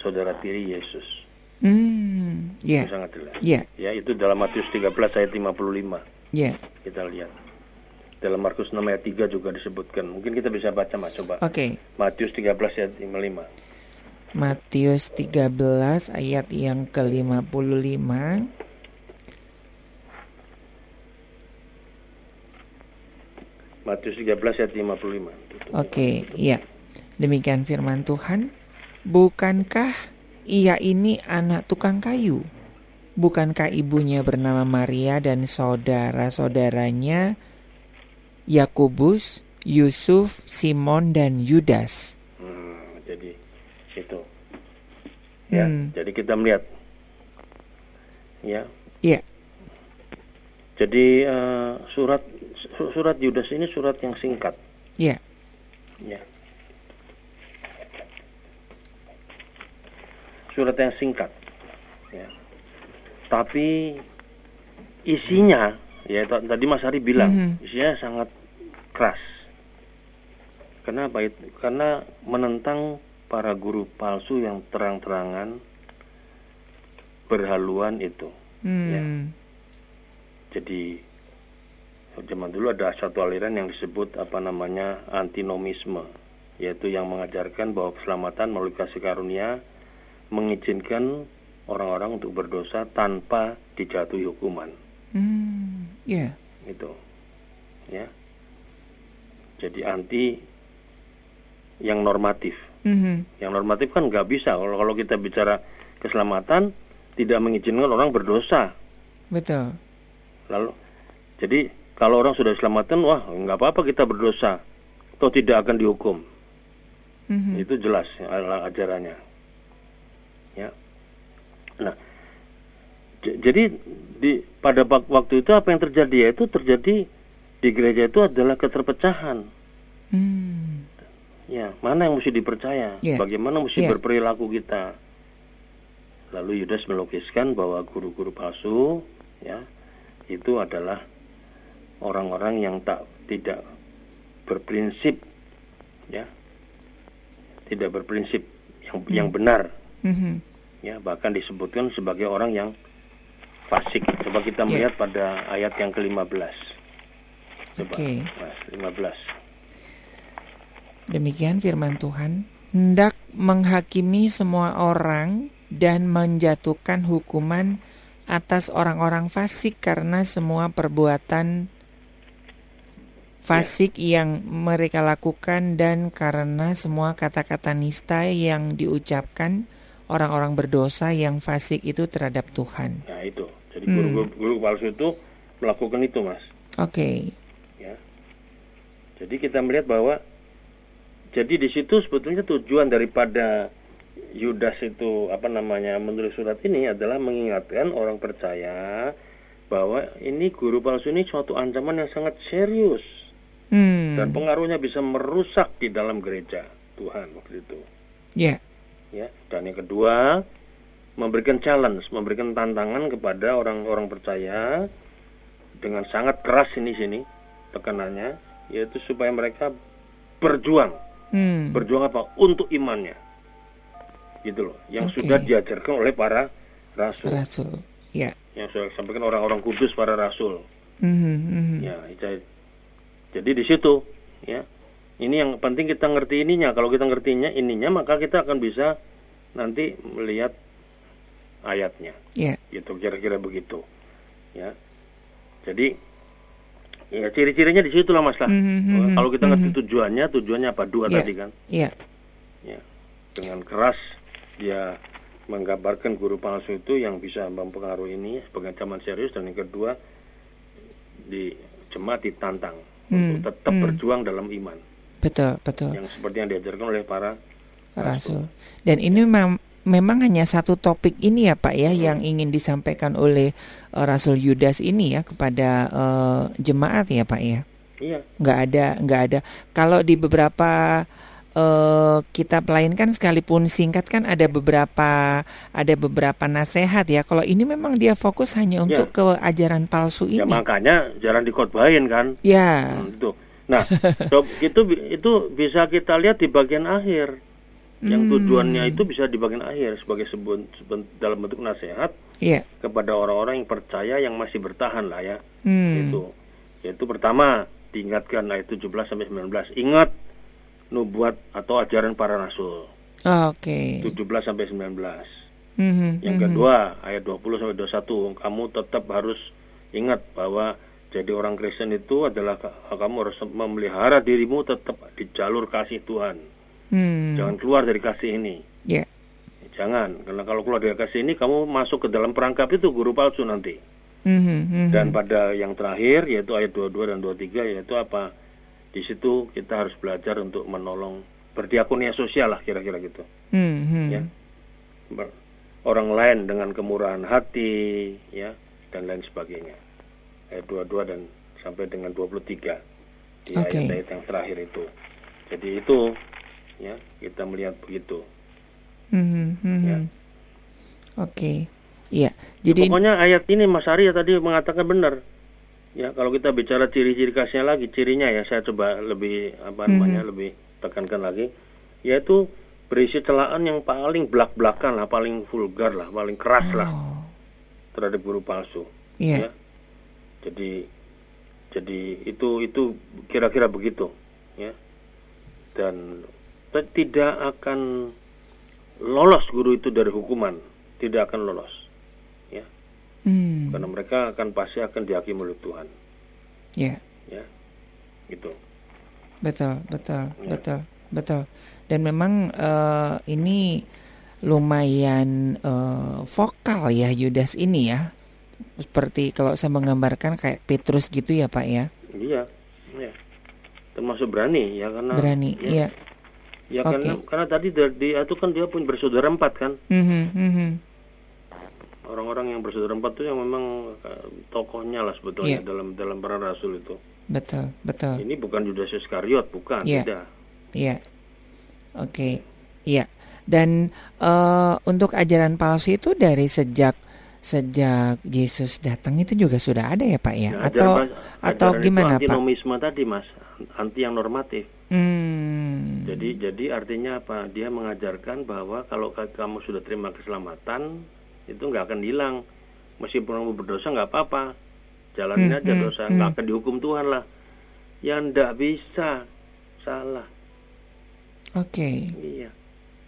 saudara tiri Yesus. Hmm. Itu sangat jelas. Ya. Ya, itu dalam Matius 13 ayat 55. Ya. Kita lihat. Dalam Markus 6 ayat 3 juga disebutkan. Mungkin kita bisa baca, Mas, coba. Oke. Matius 13 ayat 55. Matius 13 ayat yang ke-55. Matius 13 ayat 55. Oke, iya. Demikian firman Tuhan. Bukankah ia ini anak tukang kayu? Bukankah ibunya bernama Maria dan saudara-saudaranya Yakobus, Yusuf, Simon dan Yudas? Hmm, jadi itu. Ya, Hmm. jadi kita melihat. Ya. Iya. Jadi eh, surat su- surat Yudas ini surat yang singkat. Iya. Ya. Surat yang singkat. Ya. Tapi isinya ya tadi Mas Hari bilang Mhm. isinya sangat keras. Kenapa itu? Karena menentang para guru palsu yang terang-terangan berhaluan itu. Hmm. Jadi zaman dulu ada satu aliran yang disebut apa namanya antinomisme, yaitu yang mengajarkan bahwa keselamatan melalui kasih karunia mengizinkan orang-orang untuk berdosa tanpa dijatuhi hukuman. Hmm. Iya. Itu, ya. Jadi anti yang normatif. Mhm. Yang normatif kan nggak bisa kalau kalau kita bicara keselamatan tidak mengizinkan orang berdosa. Betul. Lalu, jadi kalau orang sudah diselamatkan, wah nggak apa-apa kita berdosa, atau tidak akan dihukum. Mhm. Itu jelas ya, ajarannya. Ya. Nah, jadi di pada wak- waktu itu apa yang terjadi? Yaitu terjadi di gereja itu adalah keterpecahan. Hmm. Ya, mana yang mesti dipercaya? Ya. Bagaimana mesti Ya. berperilaku kita? Lalu Yudas melukiskan bahwa guru-guru palsu, ya, itu adalah orang-orang yang tak tidak berprinsip, ya, tidak berprinsip yang yang benar, Mhm. ya, bahkan disebutkan sebagai orang yang fasik. Coba kita Ya. melihat pada ayat yang ke-15. Coba, Oke. Mas, 15. Demikian firman Tuhan, hendak menghakimi semua orang dan menjatuhkan hukuman atas orang-orang fasik karena semua perbuatan fasik yang mereka lakukan dan karena semua kata-kata nista yang diucapkan orang-orang berdosa yang fasik itu terhadap Tuhan. Nah, itu. Jadi Hmm. guru, guru palsu itu melakukan itu, Mas. Oke. Ya. Jadi kita melihat bahwa jadi di situ sebetulnya tujuan daripada Yudas itu apa namanya menulis surat ini adalah mengingatkan orang percaya bahwa ini guru palsu ini suatu ancaman yang sangat serius Hmm. dan pengaruhnya bisa merusak di dalam gereja Tuhan waktu itu. Ya. Ya. Dan yang kedua memberikan challenge, memberikan tantangan kepada orang-orang percaya dengan sangat keras ini sini tekanannya yaitu supaya mereka berjuang Hmm. berjuang apa untuk imannya gitu loh yang Oke. sudah diajarkan oleh para rasul Rasul. Ya. yang sudah disampaikan orang-orang kudus para rasul Mhm, mhm. ya jadi- di situ ya. Ini yang penting kita ngerti ininya. Kalau kita ngertinya ininya maka kita akan bisa nanti melihat ayatnya. Ya. gitu kira-kira begitu ya. Jadi ya ciri-cirinya di situ lah mas lah. Mhm, mhm, kalau kita ngerti mhm. tujuannya tujuannya apa? Dua Ya. tadi kan? Ya. ya. Dengan keras dia menggambarkan guru palsu itu yang bisa mempengaruhi ini sebagai ancaman serius. Dan yang kedua di jemaat ditantang Hmm, untuk tetap hmm. berjuang dalam iman Betul, betul. yang seperti yang diajarkan oleh para Rasul. Dan ini mem- memang hanya satu topik ini ya Pak ya yang ingin disampaikan oleh eh, Rasul Yudas ini ya kepada eh, jemaat ya Pak ya. iya Nggak ada, nggak ada. Kalau di beberapa eh, kitab lain kan sekalipun singkat kan ada beberapa ada beberapa nasihat ya. Kalau ini memang dia fokus hanya untuk ke ajaran palsu ya ini. makanya jarang dikhotbahin kan Ya. Hmm, itu. Nah, so, itu itu bisa kita lihat di bagian akhir. Yang Hmm. tujuannya itu bisa di bagian akhir sebagai sebut, sebut- dalam bentuk nasihat Iya. kepada orang-orang yang percaya yang masih bertahan lah ya. Hmm. Itu. Yaitu pertama diingatkan ayat 17 sampai 19. Ingat nubuat atau ajaran para rasul. Oke. 17 sampai 19. Mhm, Yang mhm. kedua ayat 20 sampai 21 kamu tetap harus ingat bahwa jadi orang Kristen itu adalah ka- kamu harus memelihara dirimu tetap di jalur kasih Tuhan. Hmm. Jangan keluar dari kasih ini. Ya. Jangan, karena kalau keluar dari kasih ini kamu masuk ke dalam perangkap itu guru palsu nanti. Mhm, mhm. Dan pada yang terakhir yaitu ayat 22 dan 23 yaitu apa? Di situ kita harus belajar untuk menolong berdiakonia sosial lah kira-kira gitu. Mhm. ya Ber- orang lain dengan kemurahan hati ya dan lain sebagainya ayat 22 dan sampai dengan 23 di Oke. ayat-ayat yang terakhir itu jadi itu ya kita melihat begitu Mhm, mhm. Ya. Oke. Iya. Ya, Jadi pokoknya ayat ini Mas Arya tadi mengatakan benar ya kalau kita bicara ciri-ciri khasnya lagi cirinya ya saya coba lebih apa namanya lebih tekankan lagi yaitu berisi celaan yang paling belak-belakan lah paling vulgar lah paling keras lah Oh, terhadap guru palsu Iya. ya. Jadi jadi itu itu kira-kira begitu ya. Dan tidak akan lolos guru itu dari hukuman, tidak akan lolos. Ya. Hmm. Karena mereka akan pasti akan dihakimi oleh Tuhan, Ya. ya. Gitu. Betul, betul, Ya. betul, betul. Dan memang eh, ini lumayan eh, vokal ya Yudas ini ya. Seperti kalau saya menggambarkan kayak Petrus gitu ya Pak ya. Iya. Ya. Termasuk berani ya karena Berani, ya, iya. Ya karena Oke. karena tadi dari- di itu kan dia punya bersaudara empat kan. Mhm, mhm. Orang-orang yang bersaudara empat itu yang memang eh, tokohnya lah sebetulnya Iya. dalam dalam para rasul itu. Betul, betul. Ini bukan Yudas Iskariot, bukan, Iya. tidak. Iya. Oke. Iya. Dan eh, untuk ajaran palsu itu dari sejak sejak Yesus datang itu juga sudah ada ya Pak ya? Nah, atau ajaran- atau gimana itu Pak? antinomisme tadi, Mas, anti yang normatif. Hmm. Jadi jadi artinya apa? Dia mengajarkan bahwa kalau ka- kamu sudah terima keselamatan, itu nggak akan hilang. Meskipun kamu berdosa nggak apa-apa. Jalanin Hmm, aja hmm, dosa, hmm. nggak akan dihukum Tuhan lah. yang tidak bisa salah. Oke. Iya.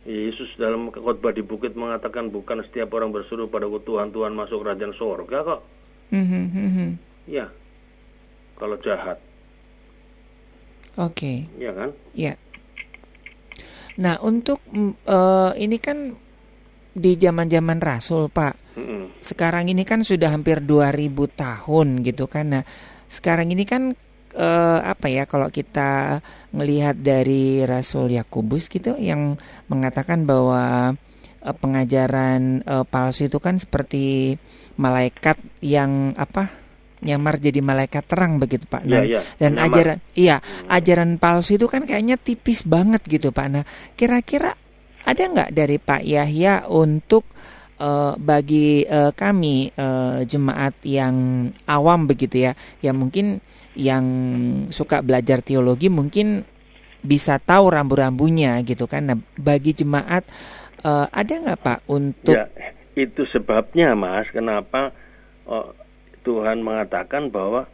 Yesus dalam khotbah di bukit mengatakan bukan setiap orang berseru pada Tuhan Tuhan masuk kerajaan sorga kok. Mhm, mhm. Iya. Kalau jahat, Oke. ya kan? Ya. Nah, untuk eh, ini kan di zaman-zaman Rasul, Pak. Sekarang ini kan sudah hampir 2000 tahun gitu kan. Nah, sekarang ini kan eh, apa ya kalau kita melihat dari Rasul Yakobus gitu yang mengatakan bahwa eh, pengajaran eh, palsu itu kan seperti malaikat yang apa? nyamar jadi malaikat terang begitu, Pak. Iya, Dan iya. dan Menyamar. ajaran iya ajaran palsu itu kan kayaknya tipis banget gitu pak nah kira-kira ada nggak dari Pak Yahya untuk eh, bagi eh, kami eh, jemaat yang awam begitu ya yang mungkin yang suka belajar teologi mungkin bisa tahu rambu-rambunya gitu kan? Nah bagi jemaat eh, ada nggak pak untuk Ya, itu sebabnya Mas, kenapa oh, Tuhan mengatakan bahwa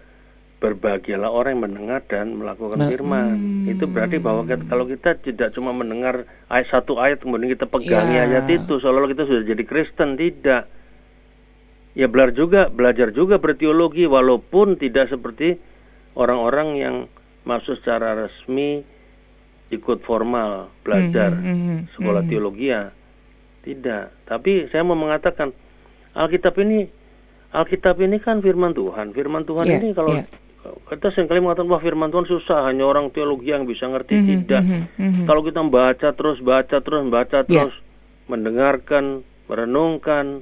berbahagialah orang yang mendengar dan melakukan Me- firman. Hmm. Itu berarti bahwa kita- kalau kita tidak cuma mendengar ayat satu ayat kemudian kita pegangi Ya. ayat itu seolah-olah kita sudah jadi Kristen, tidak. Ya belajar juga, belajar juga berteologi walaupun tidak seperti orang-orang yang masuk secara resmi ikut formal belajar Mhm, mhm, sekolah mhm. teologi ya tidak tapi saya mau mengatakan Alkitab ini Alkitab ini kan firman Tuhan firman Tuhan Iya, ini kalau iya. Kita sering kali mengatakan wah firman Tuhan susah. Hanya orang teologi yang bisa ngerti Mhm, tidak. mhm, mhm. kalau kita membaca terus baca terus baca Iya. terus mendengarkan merenungkan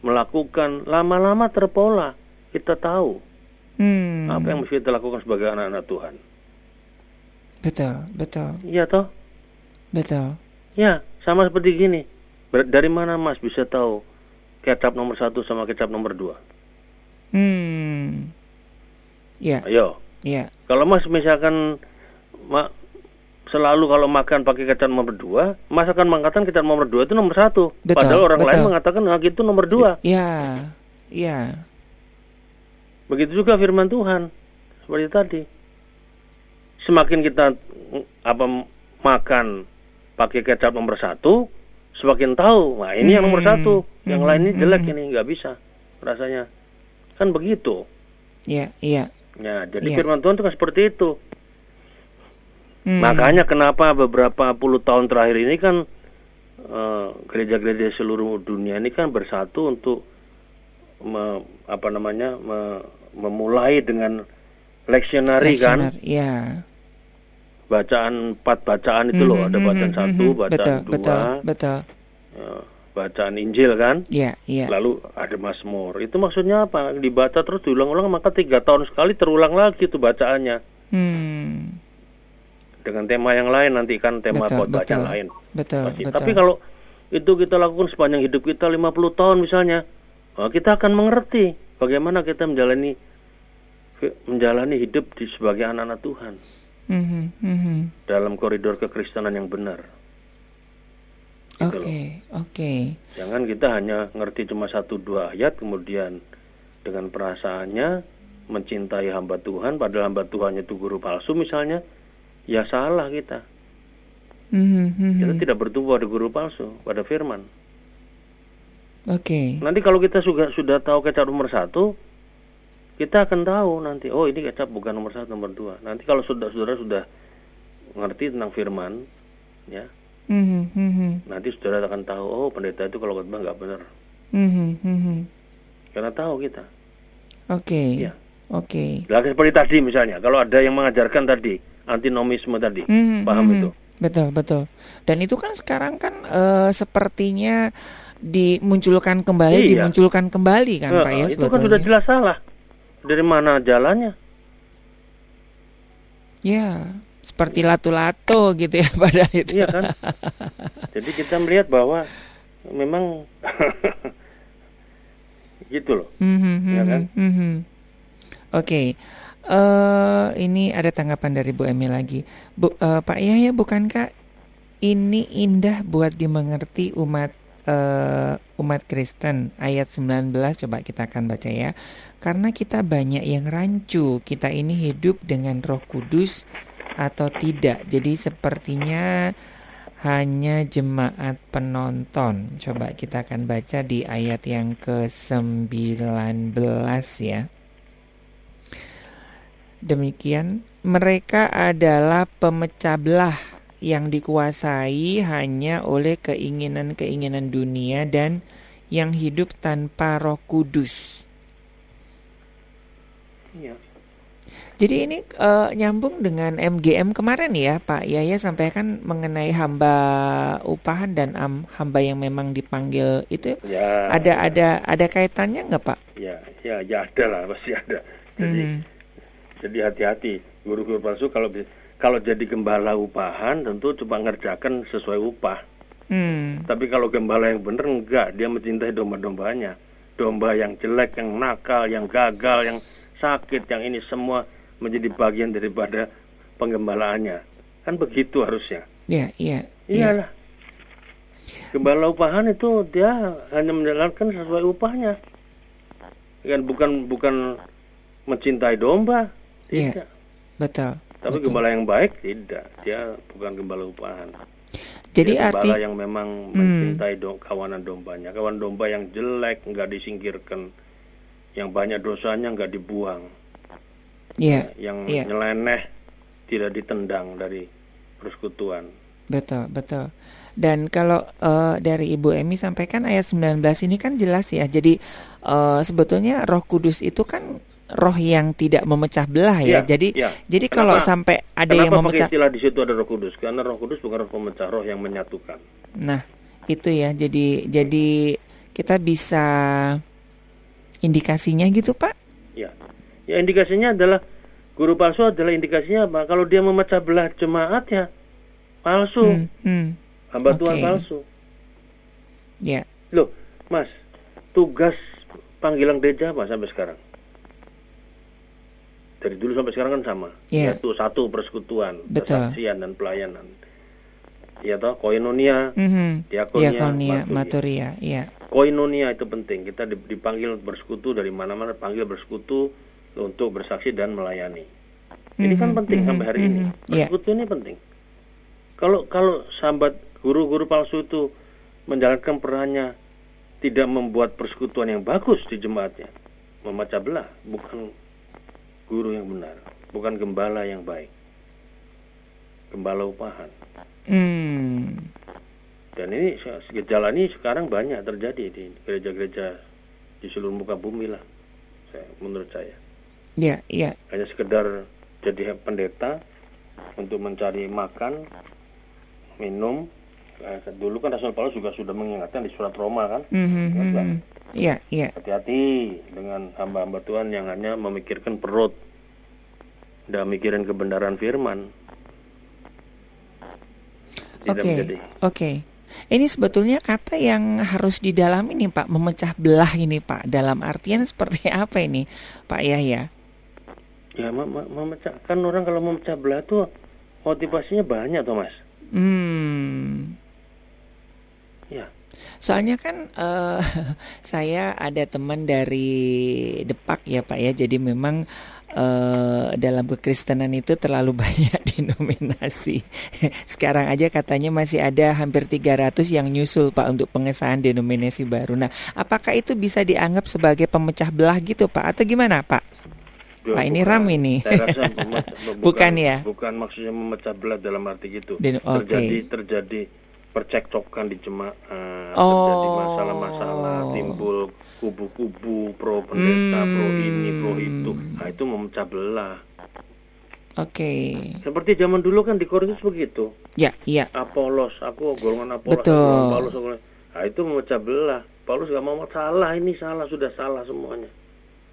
melakukan lama-lama terpola. Kita tahu Hmm, apa yang mesti kita lakukan sebagai anak-anak Tuhan. Betul betul. Iya toh? Betul. Ya, sama seperti gini. Dari mana Mas bisa tahu kecap nomor satu sama kecap nomor dua? hmm ya Ayo, ya kalau Mas misalkan ma- selalu kalau makan pakai kecap nomor dua, Mas akan mengatakan kecap nomor dua itu nomor satu. Betul, Padahal orang betul. lain mengatakan nah, itu nomor dua. ya ya Begitu juga firman Tuhan seperti tadi. Semakin kita apa makan pakai kecap nomor satu, semakin tahu. Nah ini yang nomor Hmm, satu, yang hmm, lain ini jelek hmm. ini nggak bisa rasanya. Kan begitu. ya iya Ya, jadi Iya. firman Tuhan itu kan seperti itu. Hmm. Makanya kenapa beberapa puluh tahun terakhir ini kan eh, gereja-gereja seluruh dunia ini kan bersatu untuk me- apa namanya me- memulai dengan leksionari kan Leksioner, ya bacaan empat bacaan itu loh Mhm, ada bacaan mhm, satu mhm. bacaan betul, dua betul betul eh, bacaan Injil kan? Ya ya. Lalu ada Mazmur. Itu maksudnya apa? Dibaca terus diulang-ulang maka tiga tahun sekali terulang lagi tuh bacaannya. Hmm. Dengan tema yang lain nanti kan tema Betul, khotbah yang betul. lain. Betul Pasti. betul. tapi kalau itu kita lakukan sepanjang hidup kita 50 tahun misalnya oh, kita akan mengerti bagaimana kita menjalani menjalani hidup di sebagai anak-anak Tuhan. Mhm, mhm. dalam koridor kekristenan yang benar Gitu oke oke Jangan kita hanya ngerti cuma satu dua ayat kemudian dengan perasaannya mencintai hamba Tuhan padahal hamba Tuhan itu guru palsu misalnya ya salah kita. Mhm, mhm. Kita tidak bertumbuh pada guru palsu, pada firman. oke Nanti kalau kita sudah sudah tahu kecap nomor satu, kita akan tahu nanti oh ini kecap bukan nomor satu nomor dua. Nanti kalau sudah saudara sudah ngerti tentang firman, ya Mhm, mhm. nanti saudara akan tahu oh pendeta itu kalau khotbah nggak benar Mhm, mhm. karena tahu kita. oke Iya. oke Lah seperti tadi misalnya, kalau ada yang mengajarkan tadi antinomisme tadi, Mhm, paham mhm. itu? Betul, betul. Dan itu kan sekarang kan eh, sepertinya dimunculkan kembali, Iya. dimunculkan kembali kan Eh, Pak ya itu kan sebetulnya. sudah jelas salah. Dari mana jalannya? Ya, seperti lato-lato gitu ya pada itu. Iya kan? Jadi kita melihat bahwa memang gitu loh. Mhm, Iya kan? mhm, mhm. Oke. eh ini ada tanggapan dari Bu Emi lagi. Bu, eh, Pak Yahya bukankah ini indah buat dimengerti umat uh, umat Kristen ayat 19 coba kita akan baca ya. Karena kita banyak yang rancu, kita ini hidup dengan Roh Kudus atau tidak. Jadi sepertinya hanya jemaat penonton. Coba kita akan baca di ayat yang ke-19 ya. Demikian, mereka adalah pemecah belah yang dikuasai hanya oleh keinginan-keinginan dunia dan yang hidup tanpa Roh Kudus. Iya. Jadi ini uh, nyambung dengan MGM kemarin ya Pak Yaya sampaikan mengenai hamba upahan dan um, hamba yang memang dipanggil itu ya, ada ya. ada ada kaitannya nggak Pak? Ya ya ya ada lah pasti ada. Jadi hmm. jadi hati-hati guru-guru palsu kalau kalau jadi gembala upahan tentu coba ngerjakan sesuai upah. Hmm. Tapi kalau gembala yang benar enggak, dia mencintai domba-dombanya. Domba yang jelek, yang nakal, yang gagal, yang sakit, yang ini semua menjadi bagian daripada penggembalaannya. Kan begitu harusnya. Iya, iya. Iyalah. Ya. Gembala upahan itu dia hanya menjalankan sesuai upahnya. Kan bukan bukan mencintai domba. Iya. Betul. Tapi betul. gembala yang baik tidak. Dia bukan gembala upahan. Jadi dia arti yang memang hmm. mencintai dom, kawanan dombanya. Kawan domba yang jelek nggak disingkirkan, yang banyak dosanya nggak dibuang yeah. yang yeah. nyeleneh tidak ditendang dari persekutuan. Betul, betul. Dan kalau uh, dari Ibu Emi sampaikan ayat 19 ini kan jelas ya. Jadi uh, sebetulnya Roh Kudus itu kan roh yang tidak memecah belah ya. ya jadi ya. jadi kenapa, kalau sampai ada yang memecah istilah di situ ada Roh Kudus? Karena Roh Kudus bukan roh pemecah, roh yang menyatukan. Nah, itu ya. Jadi jadi kita bisa indikasinya gitu, Pak? Ya. Ya indikasinya adalah Guru palsu adalah indikasinya apa? Kalau dia memecah belah jemaat ya palsu. Hmm, hmm. Hamba okay. Tuhan palsu. Ya. Yeah. Loh, Mas, tugas panggilan gereja apa sampai sekarang? Dari dulu sampai sekarang kan sama. Yeah. Yaitu satu persekutuan, kesaksian dan pelayanan. Ya toh, koinonia, mm-hmm. diakonia, diakonia, maturia, ya. Koinonia itu penting. Kita dipanggil bersekutu dari mana-mana, panggil bersekutu untuk bersaksi dan melayani. Ini mm -hmm, kan mhm, penting mm -hmm, sampai hari mm -hmm, ini. Iya. Persekutu yeah. ini penting. Kalau kalau sahabat guru-guru palsu itu menjalankan perannya tidak membuat persekutuan yang bagus di jemaatnya, memecah belah, bukan guru yang benar, bukan gembala yang baik, gembala upahan. Mm. Dan ini gejala ini sekarang banyak terjadi di gereja-gereja di seluruh muka bumi lah, saya, menurut saya. Iya, iya. Hanya sekedar jadi pendeta untuk mencari makan, minum. Nah, dulu kan Rasul Paulus juga sudah mengingatkan di surat Roma kan. Mm-hmm. Iya, iya. Hati-hati dengan hamba-hamba Tuhan yang hanya memikirkan perut, tidak mikirin kebenaran firman. Oke, okay. oke. Okay. Ini sebetulnya kata yang harus didalami nih Pak, memecah belah ini Pak. Dalam artian seperti apa ini Pak Yahya? Ya memecah kan orang kalau memecah belah tuh motivasinya banyak tuh mas hmm ya soalnya kan uh, saya ada teman dari Depak ya pak ya jadi memang uh, dalam kekristenan itu terlalu banyak denominasi. Sekarang aja katanya masih ada hampir 300 yang nyusul Pak untuk pengesahan denominasi baru. Nah, apakah itu bisa dianggap sebagai pemecah belah gitu Pak atau gimana Pak? Wah ini ram ini. Saya rasa bukan, bukan ya. Bukan maksudnya memecah belah dalam arti gitu. Den, okay. Terjadi terjadi percekcokan di jemaah, oh. terjadi masalah-masalah, timbul kubu-kubu pro pendeta, hmm. pro ini, pro itu. Nah itu memecah belah. Oke. Okay. Seperti zaman dulu kan di Korintus begitu. Ya, iya. Apolos, aku golongan Apolos, Betul. Paulus. Nah itu memecah belah. Paulus gak mau salah, ini salah, sudah salah semuanya.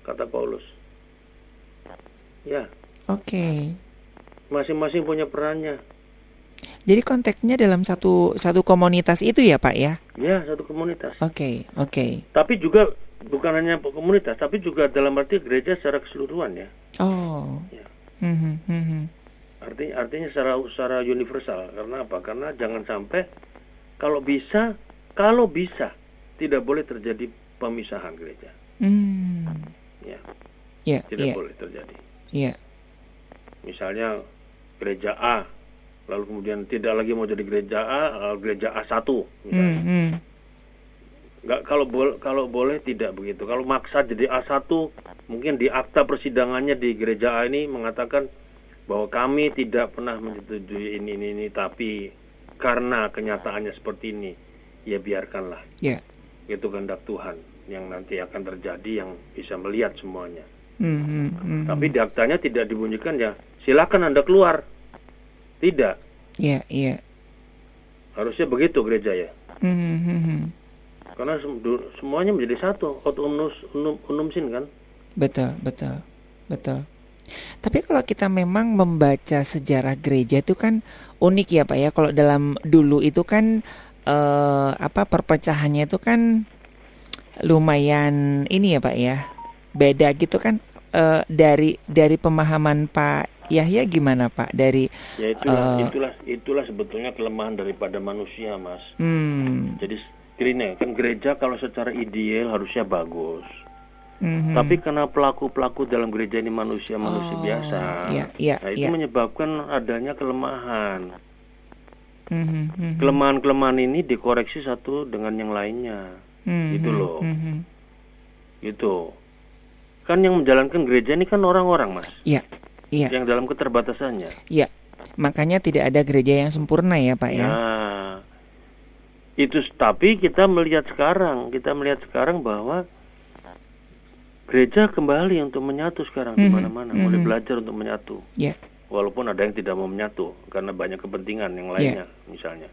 Kata Paulus. Ya. Oke. Okay. Masing-masing punya perannya. Jadi konteksnya dalam satu satu komunitas itu ya Pak ya? Ya satu komunitas. Oke okay, oke. Okay. Tapi juga bukan hanya komunitas, tapi juga dalam arti gereja secara keseluruhan ya. Oh. Ya. Mm -hmm, Arti artinya secara secara universal. Karena apa? Karena jangan sampai kalau bisa kalau bisa tidak boleh terjadi pemisahan gereja. Hmm. Ya, Ya, tidak ya, boleh terjadi. Ya. Misalnya gereja A, lalu kemudian tidak lagi mau jadi gereja A, lalu gereja A1 Hmm, misalnya. hmm. Nggak, kalau boleh kalau boleh tidak begitu. Kalau maksa jadi A1, mungkin di akta persidangannya di gereja A ini mengatakan bahwa kami tidak pernah menyetujui ini ini ini tapi karena kenyataannya seperti ini, ya biarkanlah. Ya. Itu kehendak Tuhan yang nanti akan terjadi yang bisa melihat semuanya. Hmm, hmm, hmm. Tapi di aktanya tidak dibunyikan ya, silakan Anda keluar. Tidak. Ya, ya. Harusnya begitu gereja ya. Hmm, hmm, hmm. Karena semuanya menjadi satu, out unum, unum sin kan. Betul, betul, betul. Tapi kalau kita memang membaca sejarah gereja itu kan unik ya Pak ya. Kalau dalam dulu itu kan eh, apa perpecahannya itu kan lumayan ini ya Pak ya. Beda gitu kan eh, dari dari pemahaman Pak Yahya gimana Pak dari Ya itulah, Eh. itulah, itulah sebetulnya kelemahan daripada manusia, Mas. hmm, Jadi gini, kan gereja kalau secara ideal harusnya bagus. mhm. Tapi karena pelaku-pelaku dalam gereja ini manusia-manusia Oh, biasa, iya, iya, nah itu iya. menyebabkan adanya kelemahan. Mhm, mhm, Kelemahan-kelemahan ini dikoreksi satu dengan yang lainnya, mhm, gitu loh. mhm. gitu. Kan yang menjalankan gereja ini kan orang-orang, Mas, Iya, iya, yang dalam keterbatasannya. iya. Makanya tidak ada gereja yang sempurna ya Pak ya. Nah, itu tapi kita melihat sekarang, kita melihat sekarang bahwa gereja kembali untuk menyatu sekarang di Mhm, mana-mana, mulai mhm. belajar untuk menyatu. Ya. Walaupun ada yang tidak mau menyatu karena banyak kepentingan Iya. yang lainnya, misalnya.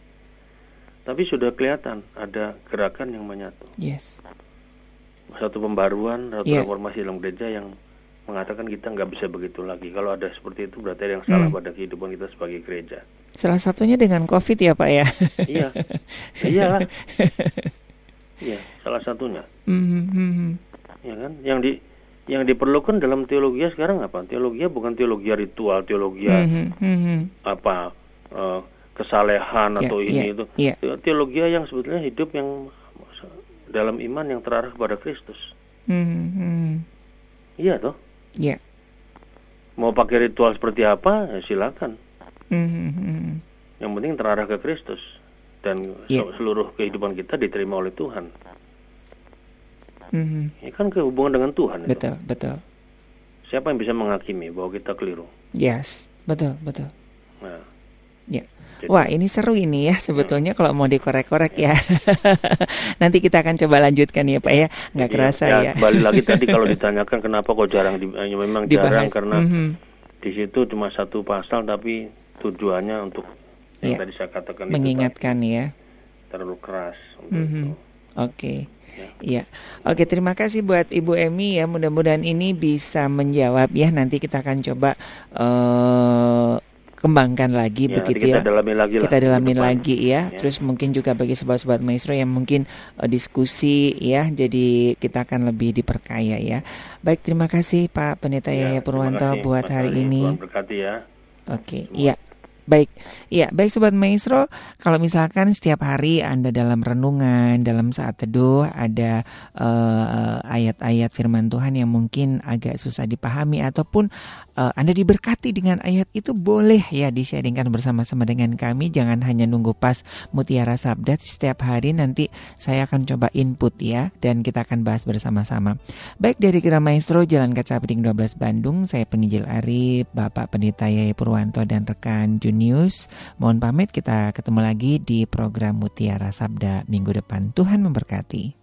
Tapi sudah kelihatan ada gerakan yang menyatu. Yes. Satu pembaruan, satu Iya. reformasi dalam gereja yang mengatakan kita nggak bisa begitu lagi. Kalau ada seperti itu berarti ada yang salah Hmm. pada kehidupan kita sebagai gereja. Salah satunya dengan COVID ya Pak ya. iya, iyalah. Iya, salah satunya. Mhm, mhm. ya kan yang di yang diperlukan dalam teologi sekarang apa teologi bukan teologi ritual teologi Mhm, mhm. apa eh, kesalehan Ya, atau ini ya, itu ya. teologi yang sebetulnya hidup yang dalam iman yang terarah kepada Kristus Mhm, mhm. iya toh Ya. mau pakai ritual seperti apa ya silakan Mhm, mhm. yang penting terarah ke Kristus dan Ya. se- seluruh kehidupan kita diterima oleh Tuhan Mhm. ini kan kehubungan dengan Tuhan itu. Betul, betul. siapa yang bisa menghakimi bahwa kita keliru Yes, betul, betul. nah Ya. Jadi- Wah, ini seru ini ya sebetulnya kalau mau dikorek-korek ya. Nanti kita akan coba lanjutkan ya Pak ya. Nggak Iya, kerasa ya, ya. Kembali lagi tadi kalau ditanyakan kenapa kok jarang di, eh, memang jarang Dibahas. karena Mhm. di situ cuma satu pasal tapi tujuannya untuk yang Iya. tadi saya katakan itu Mengingatkan ya. terlalu keras untuk Mhm. itu. Oke. Ya. Iya. Oke, terima kasih buat Ibu Emi ya. Mudah-mudahan ini bisa menjawab ya. Nanti kita akan coba eh kembangkan lagi Ya, begitu kita ya. dalamin lagi lah kita di dalamin depan. lagi ya. Ya. Terus mungkin juga bagi sobat-sobat maestro yang mungkin eh, diskusi ya. Jadi kita akan lebih diperkaya ya. Baik, terima kasih Pak Pendeta Ya, Yaya Purwanto kasih, buat hari Ari. ini. Tuhan berkati ya. Oke, iya. Baik, iya, baik Sobat Maestro, kalau misalkan setiap hari Anda dalam renungan, dalam saat teduh, ada eh, ayat-ayat firman Tuhan yang mungkin agak susah dipahami, ataupun eh, Anda diberkati dengan ayat itu, boleh ya di-sharingkan bersama-sama dengan kami, jangan hanya nunggu pas Mutiara Sabdat, setiap hari nanti saya akan coba input ya, dan kita akan bahas bersama-sama. Baik dari Kira Maestro Jalan Kaca Piring 12 Bandung, saya penginjil Arif, Bapak Pendeta Purwanto dan rekan Junius. Mohon pamit kita ketemu lagi di program Mutiara Sabda minggu depan. Tuhan memberkati.